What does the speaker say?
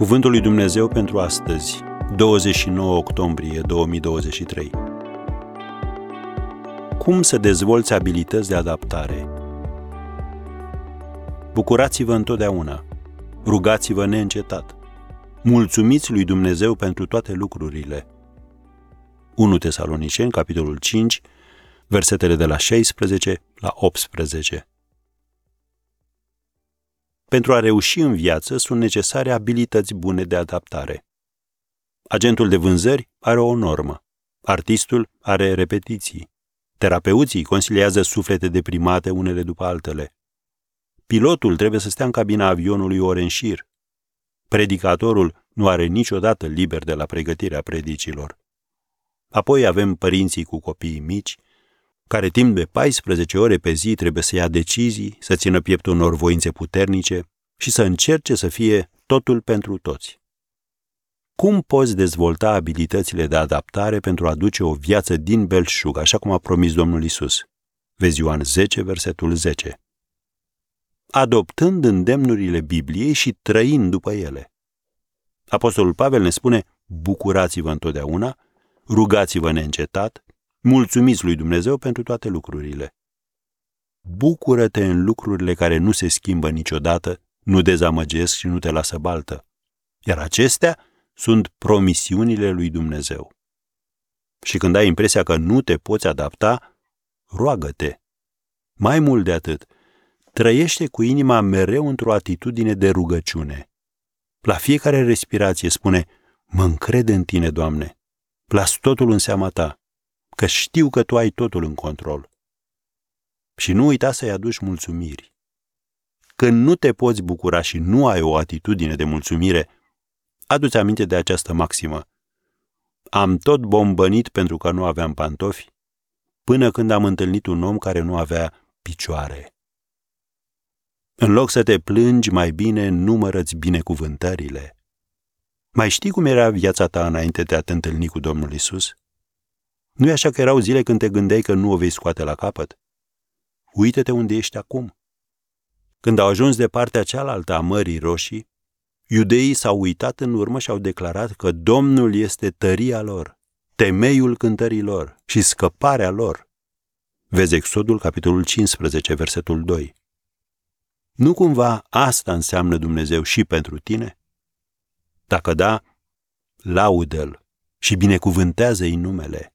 Cuvântul lui Dumnezeu pentru astăzi, 29 octombrie 2023. Cum să dezvolți abilități de adaptare? Bucurați-vă întotdeauna, rugați-vă neîncetat, mulțumiți lui Dumnezeu pentru toate lucrurile. 1 Tesaloniceni, capitolul 5, versetele de la 16 la 18. Pentru a reuși în viață sunt necesare abilități bune de adaptare. Agentul de vânzări are o normă. Artistul are repetiții. Terapeuții consiliază suflete deprimate unele după altele. Pilotul trebuie să stea în cabina avionului ore în șir. Predicatorul nu are niciodată liber de la pregătirea predicilor. Apoi avem părinții cu copiii mici, care timp de 14 ore pe zi trebuie să ia decizii, să țină pieptul unor voințe puternice și să încerce să fie totul pentru toți. Cum poți dezvolta abilitățile de adaptare pentru a duce o viață din belșug, așa cum a promis Domnul Isus? Vezi Ioan 10, versetul 10. Adoptând îndemnurile Bibliei și trăind după ele. Apostolul Pavel ne spune, bucurați-vă întotdeauna, rugați-vă neîncetat, Mulțumiți lui Dumnezeu pentru toate lucrurile. Bucură-te în lucrurile care nu se schimbă niciodată, nu dezamăgesc și nu te lasă baltă. Iar acestea sunt promisiunile lui Dumnezeu. Și când ai impresia că nu te poți adapta, roagă-te. Mai mult de atât, trăiește cu inima mereu într-o atitudine de rugăciune. La fiecare respirație spune, mă încred în tine, Doamne, las totul în seama ta că știu că tu ai totul în control. Și nu uita să-i aduci mulțumiri. Când nu te poți bucura și nu ai o atitudine de mulțumire, adu-ți aminte de această maximă. Am tot bombănit pentru că nu aveam pantofi, până când am întâlnit un om care nu avea picioare. În loc să te plângi, mai bine numărăți binecuvântările. Mai știi cum era viața ta înainte de a te întâlni cu Domnul Isus? Nu e așa că erau zile când te gândeai că nu o vei scoate la capăt? Uită-te unde ești acum. Când au ajuns de partea cealaltă a Mării Roșii, iudeii s-au uitat în urmă și au declarat că Domnul este tăria lor, temeiul cântării lor și scăparea lor. Vezi Exodul, capitolul 15, versetul 2. Nu cumva asta înseamnă Dumnezeu și pentru tine? Dacă da, laudă-l și binecuvântează-i numele.